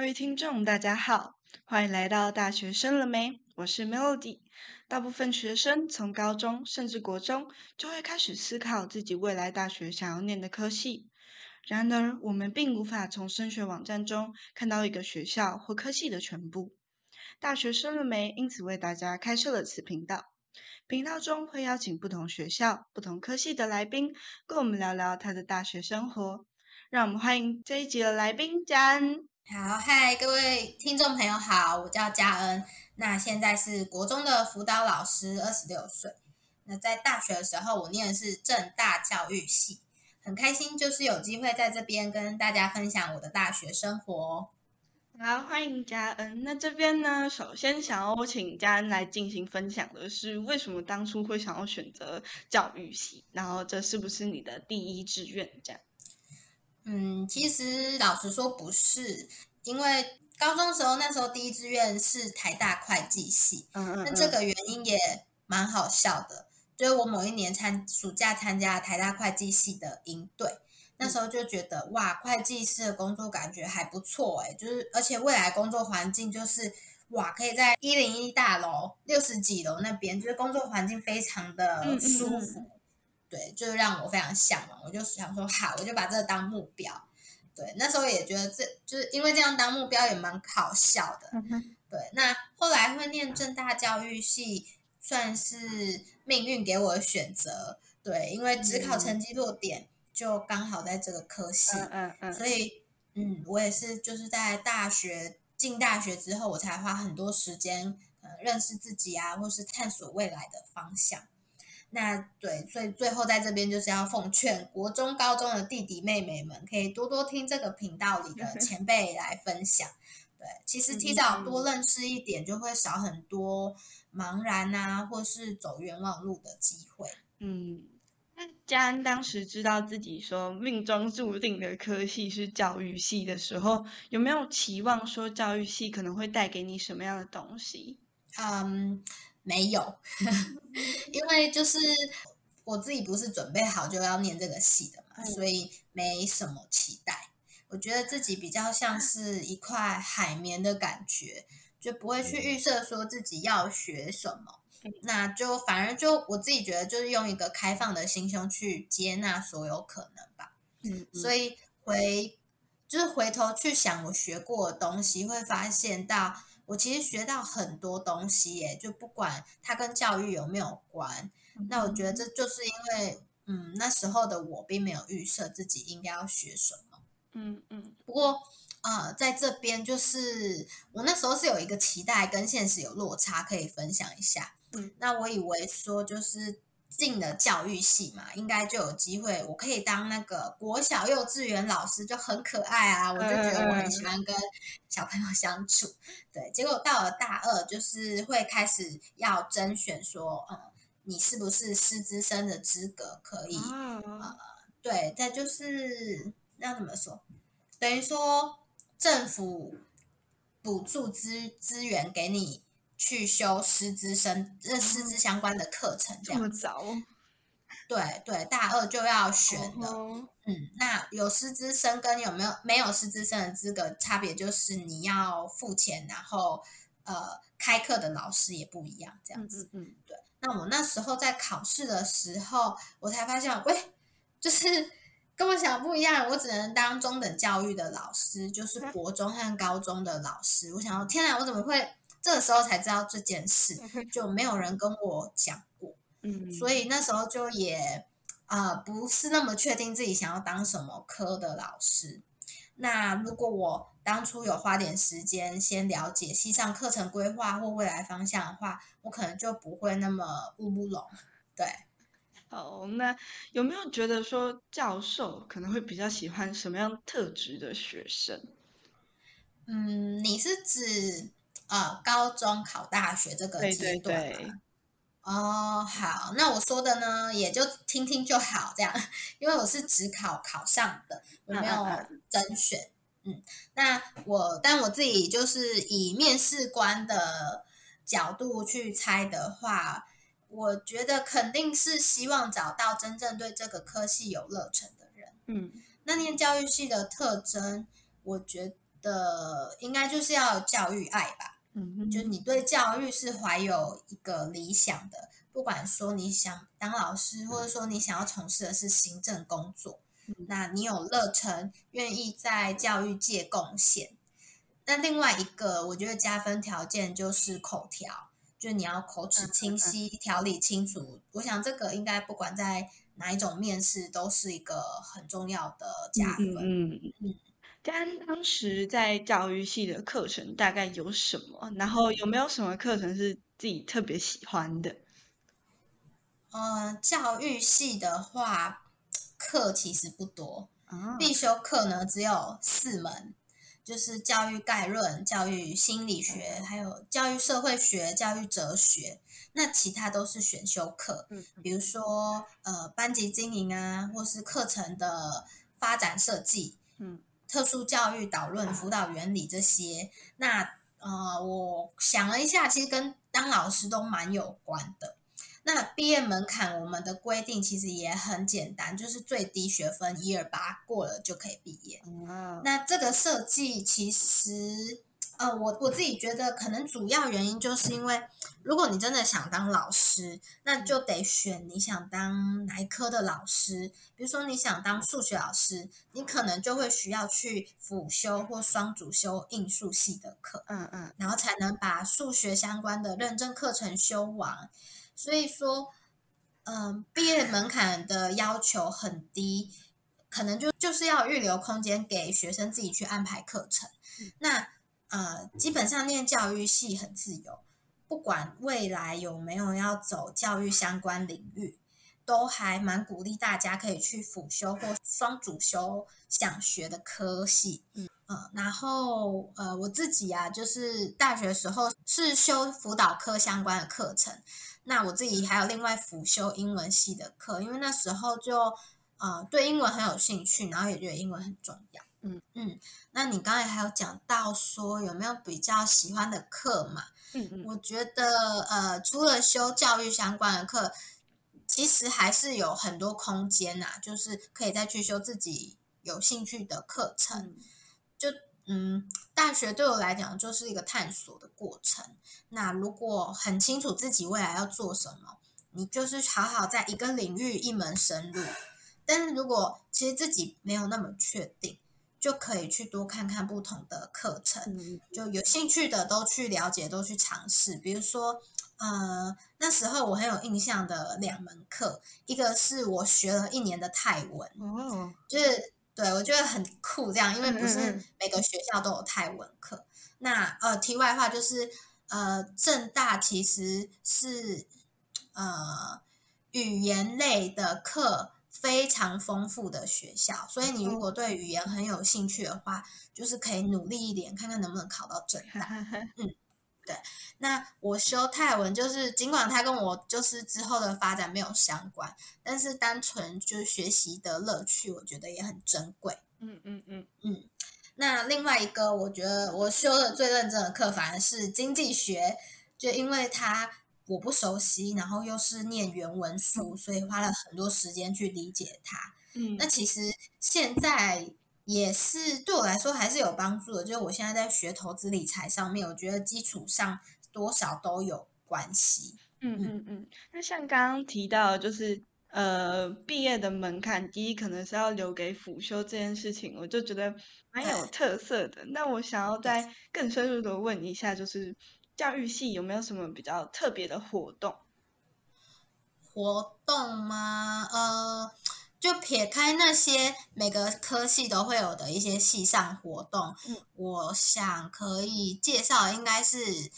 各位听众，大家好，欢迎来到大学生了没？我是 Melody。大部分学生从高中甚至国中就会开始思考自己未来大学想要念的科系。然而，我们并无法从升学网站中看到一个学校或科系的全部。大学生了没？因此为大家开设了此频道。频道中会邀请不同学校、不同科系的来宾，跟我们聊聊他的大学生活。让我们欢迎这一集的来宾佳恩。好，嗨，各位听众朋友好，我叫嘉恩，那现在是国中的辅导老师，二十六岁。那在大学的时候，我念的是正大教育系，很开心，就是有机会在这边跟大家分享我的大学生活。好，欢迎嘉恩。那这边呢，首先想要请嘉恩来进行分享的是，为什么当初会想要选择教育系？然后这是不是你的第一志愿？这样？嗯，其实老实说不是，因为高中时候那时候第一志愿是台大会计系。嗯嗯。那这个原因也蛮好笑的，就是我某一年参暑假参加台大会计系的营队。那时候就觉得哇，会计师的工作感觉还不错哎，就是而且未来工作环境就是哇，可以在一零一大楼六十几楼那边，就是工作环境非常的舒服，对，就是让我非常向往。我就想说好，我就把这个当目标。对，那时候也觉得这就是因为这样当目标也蛮好笑的。对，那后来会念正大教育系，算是命运给我的选择。对，因为只考成绩落点。就刚好在这个科系，嗯嗯，所以嗯，我也是就是在大学进大学之后，我才花很多时间呃认识自己啊，或是探索未来的方向。那对，所以最后在这边就是要奉劝国中、高中的弟弟妹妹们，可以多多听这个频道里的 前辈来分享。对，其实提早多认识一点，就会少很多茫然啊，或是走冤枉路的机会。嗯。嘉恩当时知道自己说命中注定的科系是教育系的时候，有没有期望说教育系可能会带给你什么样的东西？嗯，没有，因 为就是我自己不是准备好就要念这个系的嘛，所以没什么期待。我觉得自己比较像是一块海绵的感觉，就不会去预设说自己要学什么。那就反而就我自己觉得，就是用一个开放的心胸去接纳所有可能吧。嗯，所以回就是回头去想我学过的东西，会发现到我其实学到很多东西耶。就不管它跟教育有没有关，那我觉得这就是因为嗯那时候的我并没有预设自己应该要学什么。嗯嗯。不过呃，在这边就是我那时候是有一个期待跟现实有落差，可以分享一下。嗯，那我以为说就是进了教育系嘛，应该就有机会，我可以当那个国小幼稚园老师，就很可爱啊，我就觉得我很喜欢跟小朋友相处。对，结果到了大二，就是会开始要甄选，说，嗯，你是不是师资生的资格可以？呃，对，再就是那怎么说？等于说政府补助资资源给你。去修师资生这师资相关的课程，这样早？对对，大二就要选了。嗯，那有师资生跟有没有没有师资生的资格差别，就是你要付钱，然后呃开课的老师也不一样，这样子。嗯，对。那我那时候在考试的时候，我才发现，喂，就是 跟我想不一样，我只能当中等教育的老师，就是 国中和高中的老师。我想，天哪，我怎么会？这个时候才知道这件事，就没有人跟我讲过，嗯，所以那时候就也啊不是那么确定自己想要当什么科的老师。那如果我当初有花点时间先了解西上课程规划或未来方向的话，我可能就不会那么乌不拢。对，好，那有没有觉得说教授可能会比较喜欢什么样特质的学生？嗯，你是指？呃，高中考大学这个阶段哦，好，那我说的呢，也就听听就好，这样，因为我是只考考上的，我没有甄选，嗯，那我但我自己就是以面试官的角度去猜的话，我觉得肯定是希望找到真正对这个科系有热忱的人，嗯，那念教育系的特征，我觉得应该就是要有教育爱吧。嗯哼，就你对教育是怀有一个理想的，不管说你想当老师，或者说你想要从事的是行政工作，那你有热忱，愿意在教育界贡献。那另外一个，我觉得加分条件就是口条，就你要口齿清晰、条理清楚。我想这个应该不管在哪一种面试，都是一个很重要的加分。嗯嗯嗯。但当时在教育系的课程大概有什么？然后有没有什么课程是自己特别喜欢的？呃，教育系的话，课其实不多，必修课呢只有四门，就是教育概论、教育心理学，还有教育社会学、教育哲学。那其他都是选修课，比如说呃班级经营啊，或是课程的发展设计，嗯。特殊教育导论、辅导原理这些，那呃，我想了一下，其实跟当老师都蛮有关的。那毕业门槛，我们的规定其实也很简单，就是最低学分一二八过了就可以毕业。那这个设计其实。呃，我我自己觉得可能主要原因就是因为，如果你真的想当老师，那就得选你想当哪一科的老师。比如说你想当数学老师，你可能就会需要去辅修或双主修应数系的课，嗯嗯，然后才能把数学相关的认证课程修完。所以说，嗯，毕业门槛的要求很低，可能就就是要预留空间给学生自己去安排课程。那呃，基本上念教育系很自由，不管未来有没有要走教育相关领域，都还蛮鼓励大家可以去辅修或双主修想学的科系。嗯然后呃，我自己啊，就是大学时候是修辅导科相关的课程，那我自己还有另外辅修英文系的课，因为那时候就呃对英文很有兴趣，然后也觉得英文很重要。嗯嗯，那你刚才还有讲到说有没有比较喜欢的课嘛？嗯嗯，我觉得呃，除了修教育相关的课，其实还是有很多空间呐，就是可以再去修自己有兴趣的课程。就嗯，大学对我来讲就是一个探索的过程。那如果很清楚自己未来要做什么，你就是好好在一个领域一门深入。但是如果其实自己没有那么确定，就可以去多看看不同的课程，就有兴趣的都去了解，都去尝试。比如说，呃，那时候我很有印象的两门课，一个是我学了一年的泰文，哦，就是对我觉得很酷，这样，因为不是每个学校都有泰文课。那呃，题外话就是，呃，正大其实是呃语言类的课。非常丰富的学校，所以你如果对语言很有兴趣的话，就是可以努力一点，看看能不能考到正大。嗯，对。那我修泰文，就是尽管它跟我就是之后的发展没有相关，但是单纯就是学习的乐趣，我觉得也很珍贵。嗯嗯嗯嗯。那另外一个，我觉得我修的最认真的课，反而是经济学，就因为它。我不熟悉，然后又是念原文书，所以花了很多时间去理解它。嗯，那其实现在也是对我来说还是有帮助的。就是我现在在学投资理财上面，我觉得基础上多少都有关系。嗯嗯嗯。那像刚刚提到，就是呃，毕业的门槛低，可能是要留给辅修这件事情，我就觉得蛮有特色的。那我想要再更深入的问一下，就是。教育系有没有什么比较特别的活动？活动吗？呃，就撇开那些每个科系都会有的一些系上活动，嗯，我想可以介绍，应该是，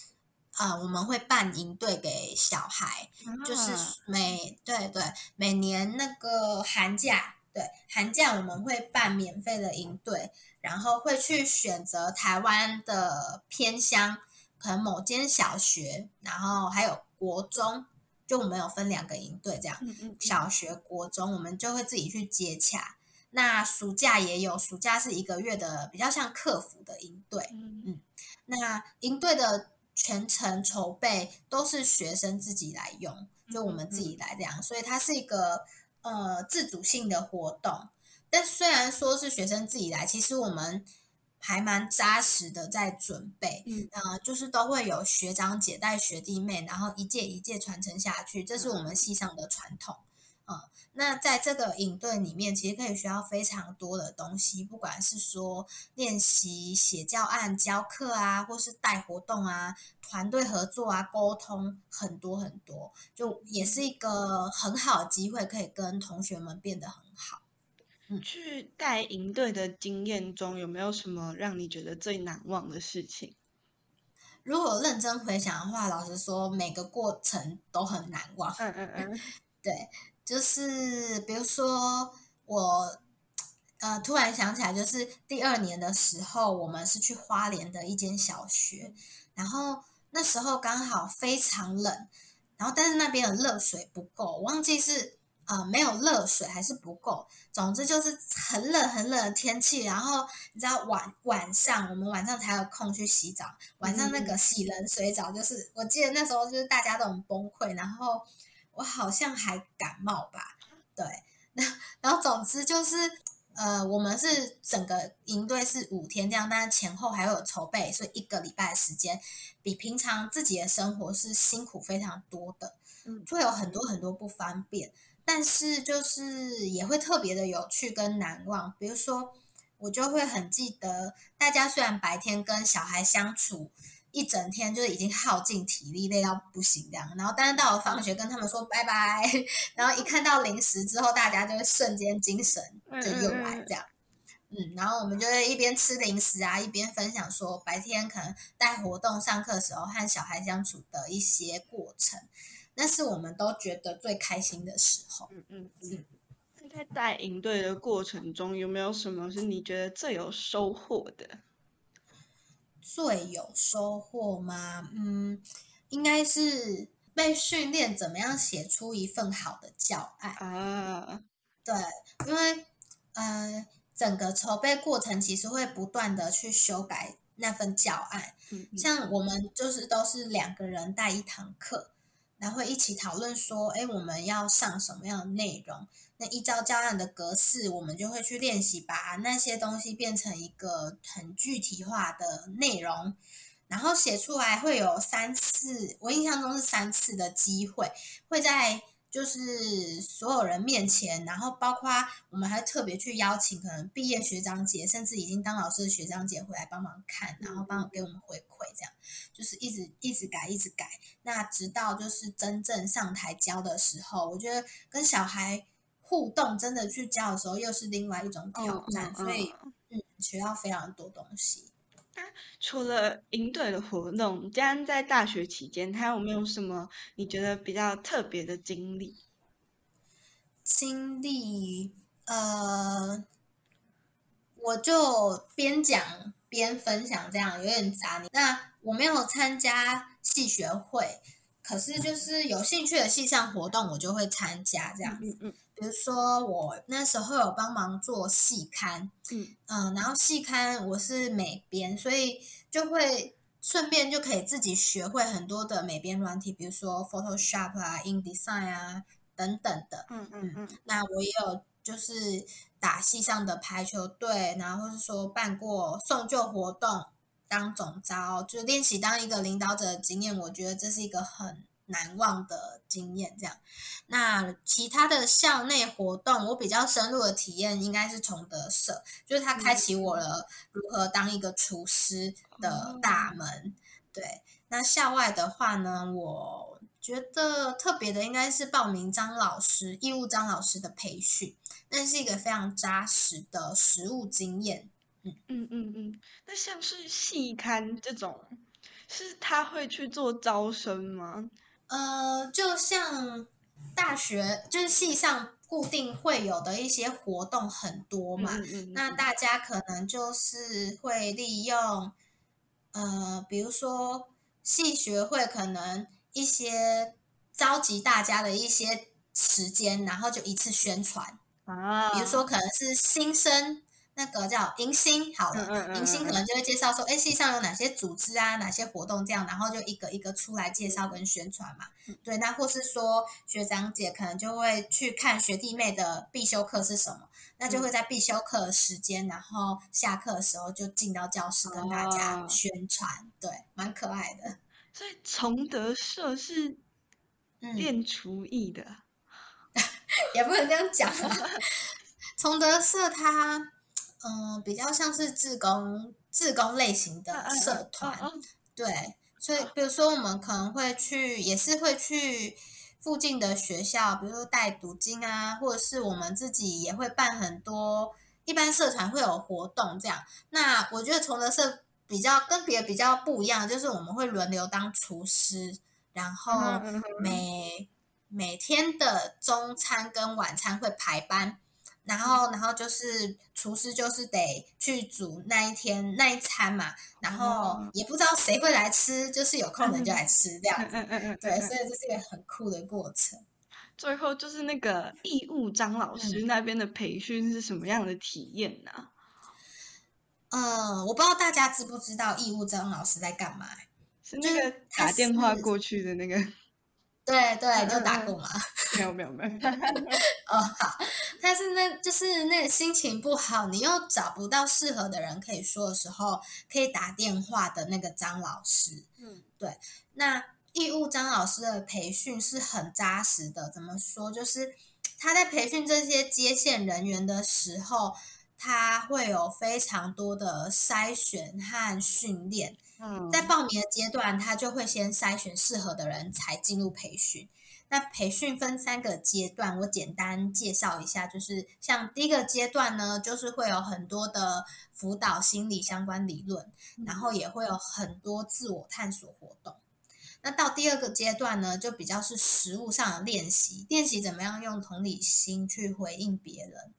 呃，我们会办营队给小孩，就是每对对每年那个寒假，对寒假我们会办免费的营队，然后会去选择台湾的偏乡。可能某间小学，然后还有国中，就我们有分两个营队这样。小学、国中，我们就会自己去接洽。那暑假也有，暑假是一个月的，比较像客服的营队。嗯，那营队的全程筹备都是学生自己来用，就我们自己来这样，所以它是一个呃自主性的活动。但虽然说是学生自己来，其实我们。还蛮扎实的在准备，嗯呃，就是都会有学长姐带学弟妹，然后一届一届传承下去，这是我们系上的传统。嗯，那在这个影队里面，其实可以学到非常多的东西，不管是说练习写教案、教课啊，或是带活动啊，团队合作啊，沟通很多很多，就也是一个很好的机会，可以跟同学们变得很好。去带营队的经验中，有没有什么让你觉得最难忘的事情？如果认真回想的话，老实说，每个过程都很难忘。嗯嗯嗯，对，就是比如说我，呃，突然想起来，就是第二年的时候，我们是去花莲的一间小学，然后那时候刚好非常冷，然后但是那边的热水不够，我忘记是呃没有热水还是不够，总之就是很冷很冷的天气，然后你知道晚晚上我们晚上才有空去洗澡，晚上那个洗冷水澡，就是我记得那时候就是大家都很崩溃，然后。我好像还感冒吧，对，那然后总之就是，呃，我们是整个营队是五天这样，但是前后还有筹备，所以一个礼拜的时间，比平常自己的生活是辛苦非常多的，嗯，会有很多很多不方便，但是就是也会特别的有趣跟难忘，比如说我就会很记得，大家虽然白天跟小孩相处。一整天就是已经耗尽体力，累到不行这样。然后，但是到了放学跟他们说拜拜，然后一看到零食之后，大家就会瞬间精神就又来这样。嗯，然后我们就会一边吃零食啊，一边分享说白天可能带活动、上课时候和小孩相处的一些过程，那是我们都觉得最开心的时候。嗯嗯嗯。在带营队的过程中，有没有什么是你觉得最有收获的？最有收获吗？嗯，应该是被训练怎么样写出一份好的教案啊。对，因为呃，整个筹备过程其实会不断的去修改那份教案。嗯，像我们就是都是两个人带一堂课，然后一起讨论说，哎，我们要上什么样的内容。那依照教案的格式，我们就会去练习，把那些东西变成一个很具体化的内容，然后写出来会有三次，我印象中是三次的机会，会在就是所有人面前，然后包括我们还特别去邀请可能毕业学长姐，甚至已经当老师的学长姐回来帮忙看，然后帮给我们回馈，这样就是一直一直改，一直改，那直到就是真正上台教的时候，我觉得跟小孩。互动真的去教的时候，又是另外一种挑战，所以嗯，学到非常多东西。除了营队的活动，嘉恩在大学期间，他有没有什么你觉得比较特别的经历？经历，呃，我就边讲边分享，这样有点杂。那我没有参加系学会。可是，就是有兴趣的系上活动，我就会参加这样子。嗯嗯。比如说，我那时候有帮忙做细刊，嗯嗯，然后细刊我是美编，所以就会顺便就可以自己学会很多的美编软体，比如说 Photoshop 啊、InDesign 啊等等的。嗯嗯嗯。那我也有就是打戏上的排球队，然后或是说办过送旧活动。当总招就练习当一个领导者的经验，我觉得这是一个很难忘的经验。这样，那其他的校内活动，我比较深入的体验应该是崇德社，就是他开启我了如何当一个厨师的大门。对，那校外的话呢，我觉得特别的应该是报名张老师义务张老师的培训，那是一个非常扎实的实务经验。嗯嗯嗯嗯，那像是细刊这种，是他会去做招生吗？呃，就像大学就是系上固定会有的一些活动很多嘛，那大家可能就是会利用，呃，比如说系学会可能一些召集大家的一些时间，然后就一次宣传啊，比如说可能是新生。那个叫迎新，好了，嗯嗯嗯迎新可能就会介绍说，哎，系上有哪些组织啊，哪些活动这样，然后就一个一个出来介绍跟宣传嘛。嗯对，那或是说学长姐可能就会去看学弟妹的必修课是什么，那就会嗯在必修课的时间，然后下课的时候就进到教室跟大家哦宣传，对，蛮可爱的。所以崇德社是嗯，练厨艺的，也不能这样讲啊。崇德社它，嗯、比较像是自工自工类型嗯的社团，嗯嗯对，所以比如说我们可能会去，也是会去附近的学校，比如说带读经啊，或者是我们自己也会办很多，一般社团会有活动这样。那我觉得崇德社比较跟别的比较不一样，就是我们会轮流当厨师，然后每每天的中餐跟晚餐会排班。然后，然后就是厨师就是得去煮那一天那一餐嘛，然后哦也不知道谁会来吃，就是有空的人就来吃这样子。嗯嗯对，嗯所以这是一个很酷的过程。最后就是那个义务张老师那边的培训是什么样的体验呢、嗯，我不知道大家知不知道义务张老师在干嘛？是那个打电话过去的那个？对对，嗯你有打嗯过吗？没有没有没有，哦，好，但是那就是那个心情不好，你又找不到适合的人可以说的时候，可以打电话的那个张老师。嗯对那义务张老师的培训是很扎实的，怎么说？就是他在培训这些接线人员的时候，他会有非常多的筛选和训练。嗯，在报名的阶段，他就会先筛选适合的人才进入培训。那培训分三个阶段，我简单介绍一下，就是像第一个阶段呢，就是会有很多的辅导心理相关理论，然后也会有很多自我探索活动。那到第二个阶段呢，就比较是实物上的练习，练习怎么样用同理心去回应别人，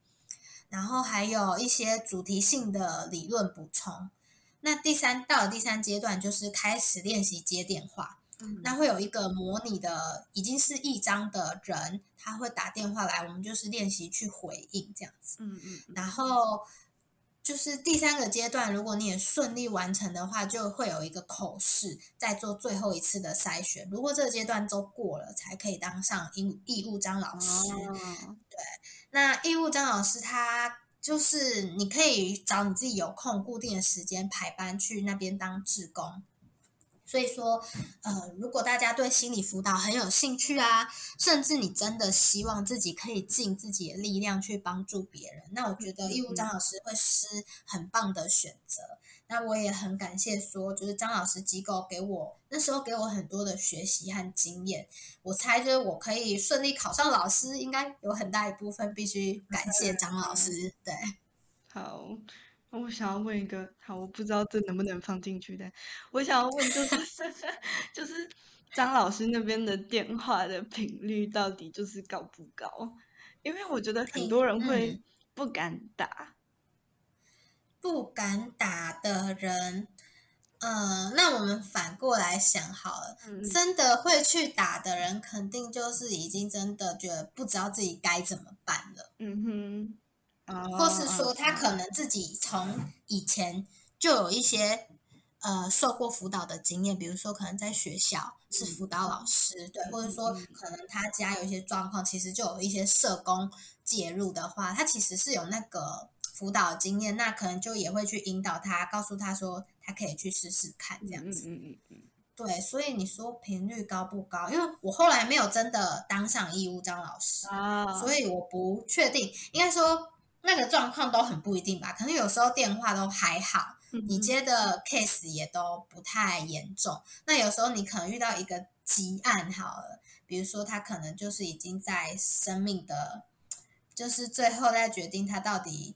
然后还有一些主题性的理论补充。那第三到了第三阶段，就是开始练习接电话。嗯那会有一个模拟的，已经是一张的人，他会打电话来，我们就是练习去回应这样子。嗯嗯嗯然后就是第三个阶段，如果你也顺利完成的话，就会有一个口试，再做最后一次的筛选。如果这个阶段都过了，才可以当上义义务张老师。哦那义务张老师他就是你可以找你自己有空固定的时间排班去那边当志工。所以说，呃，如果大家对心理辅导很有兴趣啊，甚至你真的希望自己可以尽自己的力量去帮助别人，那我觉得义务张老师会是很棒的选择。那我也很感谢说，就是张老师机构给我那时候给我很多的学习和经验。我猜就是我可以顺利考上老师，应该有很大一部分必须感谢张老师。对，好，我想要问一个，好，我不知道这能不能放进去的，我想要问就是 就是张老师那边的电话的频率到底就是高不高？因为我觉得很多人会嗯不敢打，不敢打的人，呃、那我们反过来想好了。嗯真的会去打的人，肯定就是已经真的觉得不知道自己该怎么办了。嗯哼，哦或是说他哦可。能自己从以前就有一些呃受过辅导的经验，比如说可能在学校是辅导老。师，对，或者说可能他家有一些状况，其实就有一些社工介入的话，他其实是有那个辅导经验，那可能就也会去引导他，告诉他说他可以去试试看这样子。嗯嗯嗯嗯对，所以你说频率高不高？因为我后来没有真的当上义务张老师，啊，所以我不确定，应该说那个状况都很不一定吧。可能有时候电话都还好，你嗯接的 case 也都不太严重。那有时候你可能遇到一个急案好了，比如说他可能就是已经在生命的，就是最后再决定他到底。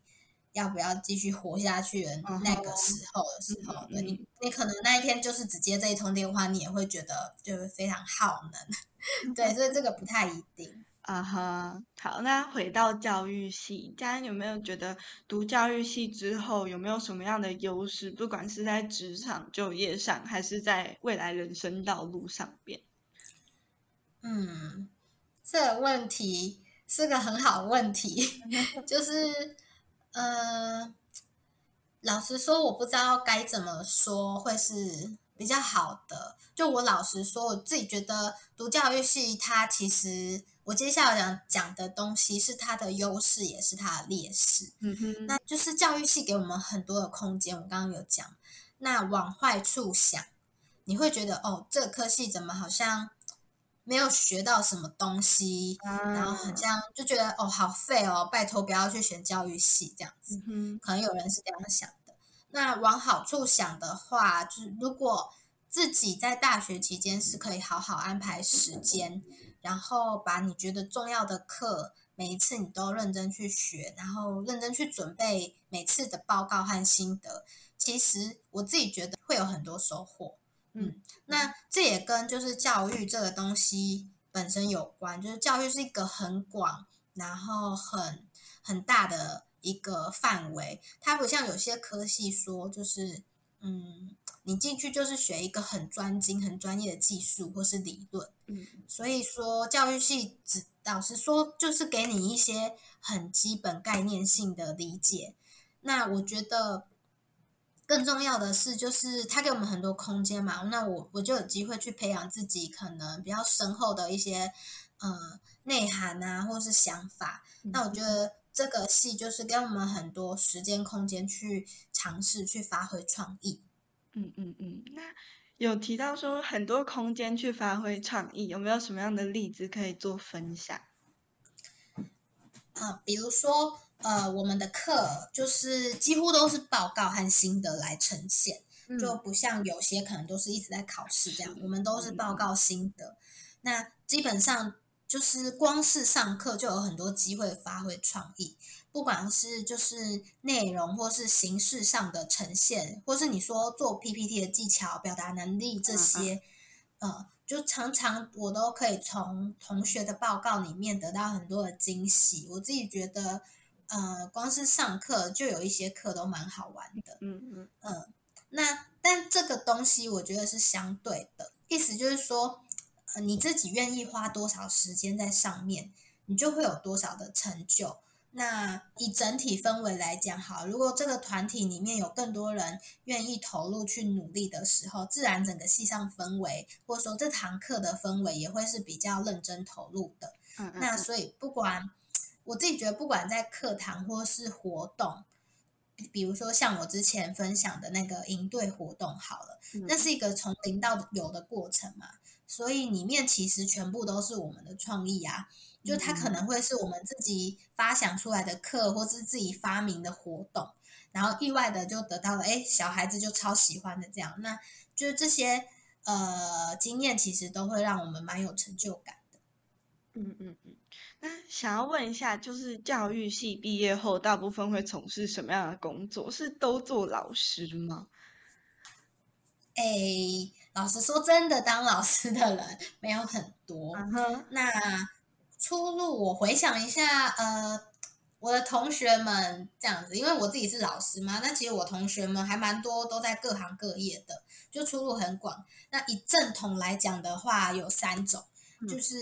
要不要继续活下去的那个时候的时候，嗯嗯对你，你可能那一天就是只接这一通电话，你也会觉得就是非常耗能，对，所以这个不太一定。啊哈，好，那回到教育系，家人有没有觉得读教育系之后有没有什么样的优势？不管是在职场就业上，还是在未来人生道路上边？嗯，这个问题是个很好的问题，就是，呃，老实说，我不知道该怎么说会是比较好的。就我老实说，我自己觉得读教育系，它其实我接下来讲讲的东西是它的优势，也是它的劣势。嗯哼，那就是教育系给我们很多的空间。我刚刚有讲，那往坏处想，你会觉得哦，这科系怎么好像没有学到什么东西，然后很像就觉得哦，好废哦，拜托不要去选教育系这样子。嗯可能有人是这样想的。那往好处想的话，就是如果自己在大学期间是可以好好安排时间，然后把你觉得重要的课，每一次你都认真去学，然后认真去准备每次的报告和心得，其实我自己觉得会有很多收获。嗯，那这也跟就是教育这个东西本身有关，就是教育是一个很广，然后很很大的一个范围，它不像有些科系说，就是嗯，你进去就是学一个很专精、很专业的技术或是理论，嗯所。以说教育系只老实说，就是给你一些很基本概念性的理解。那我觉得更重要的是，就是他给我们很多空间嘛。那我我就有机会去培养自己可能比较深厚的一些呃内涵啊，或是想法。那我觉得这个戏就是给我们很多时间空间去尝试、去发挥创意。嗯嗯嗯，那有提到说很多空间去发挥创意，有没有什么样的例子可以做分享？嗯，比如说，呃，我们的课就是几乎都是报告和心得来呈现，就不像有些可能都是一直在考试这样，我们都是报告心得。那基本上就是光是上课就有很多机会发挥创意，不管是就是内容或是形式上的呈现，或是你说做 PPT 的技巧、表达能力这些，呃。就常常我都可以从同学的报告里面得到很多的惊喜。我自己觉得，呃，光是上课就有一些课都蛮好玩的。嗯嗯嗯，那但这个东西我觉得是相对的，意思就是说，呃，你自己愿意花多少时间在上面，你就会有多少的成就。那以整体氛围来讲，好，如果这个团体里面有更多人愿意投入去努力的时候，自然整个系上氛围，或者说这堂课的氛围也会是比较认真投入的。嗯嗯，那所以不管我自己觉得，不管在课堂或是活动，比如说像我之前分享的那个营队活动，好了，那是一个从零到有的过程嘛，所以里面其实全部都是我们的创意啊。就它可能会是我们自己发想出来的课，或是自己发明的活动，然后意外的就得到了，哎，小孩子就超喜欢的这样，那就是这些呃经验，其实都会让我们蛮有成就感的。嗯嗯嗯。那想要问一下，就是教育系毕业后，大部分会从事什么样的工作？是都做老师吗？哎，老实说，真的当老师的人没有很多。那出路，我回想一下，呃，我的同学们这样子，因为我自己是老师嘛，那其实我同学们还蛮多，都在各行各业的，就出路很广。那以正统来讲的话，有三种，就是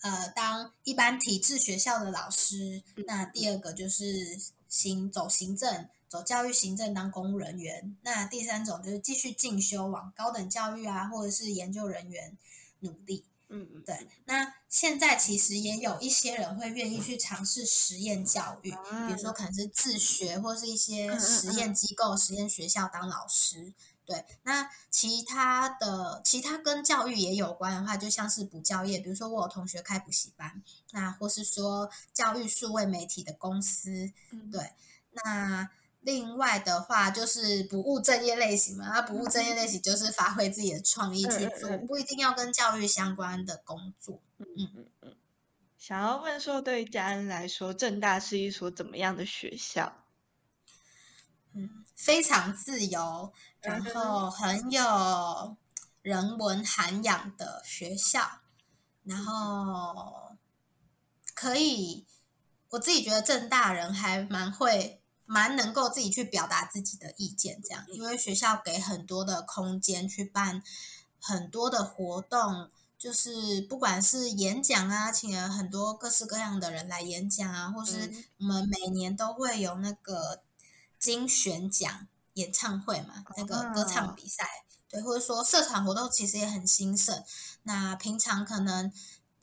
呃，当一般体制学校的老师，那第二个就是行走行政。走教育行政当公务人员，那第三种就是继续进修往高等教育啊，或者是研究人员努力。嗯嗯，对。那现在其实也有一些人会愿意去尝试实验教育，比如说可能是自学，或是一些实验机构、实验学校当老师。对。那其他的其他跟教育也有关的话，就像是补教业，比如说我有同学开补习班，那或是说教育数位媒体的公司，对。那另外的话就是不务正业类型嘛，那不务正业类型就是发挥自己的创意去做，不一定要跟教育相关的工作。嗯嗯嗯。想要问说，对家人来说，正大是一所怎么样的学校？嗯，非常自由，然后很有人文涵养的学校，然后可以，我自己觉得正大人还蛮会。蛮能够自己去表达自己的意见，这样，因为学校给很多的空间去办很多的活动，就是不管是演讲啊，请了很多各式各样的人来演讲啊，或是我们每年都会有那个金选奖演唱会嘛，那个歌唱比赛，对，或者说社团活动其实也很兴盛。那平常可能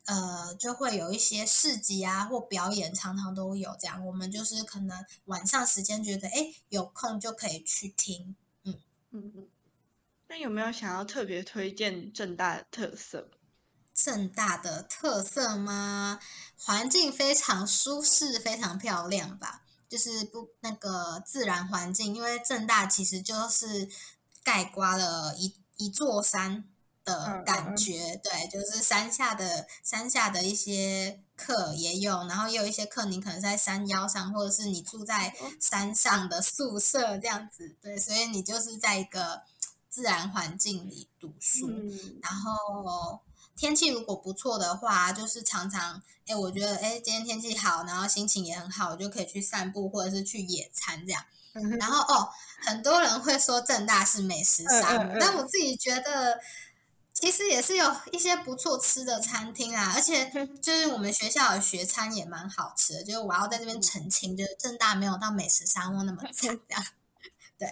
呃就会有一些市集啊或表演，常常都有这样。我们就是可能晚上时间觉得哎有空就可以去听，嗯嗯嗯。那有没有想要特别推荐正大的特色？正大的特色吗？环境非常舒适，非常漂亮吧。就是不那个自然环境，因为正大其实就是盖刮了一一座山的感觉。对，就是山下的山下的一些课也有，然后也有一些课你可能在山腰上，或者是你住在山上的宿舍这样子。对，所以你就是在一个自然环境里读书，然后。天气如果不错的话，就是常常哎，我觉得哎，今天天气好，然后心情也很好，我就可以去散步或者是去野餐这样。然后哦，很多人会说正大是美食沙漠，但我自己觉得其实也是有一些不错吃的餐厅啊，而且就是我们学校的学餐也蛮好吃的。就是我要在这边澄清，就是正大没有到美食沙漠那么 惨这样。对。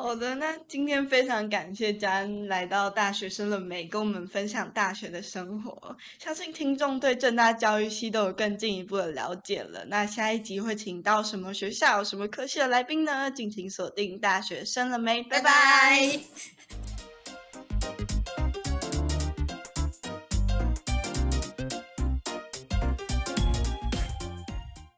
好的，那今天非常感谢嘉恩来到大学生了没，跟我们分享大学的生活。相信听众对正大教育系都有更进一步的了解了。那下一集会请到什么学校、什么科系的来宾呢？敬请锁定大学生了没，拜拜。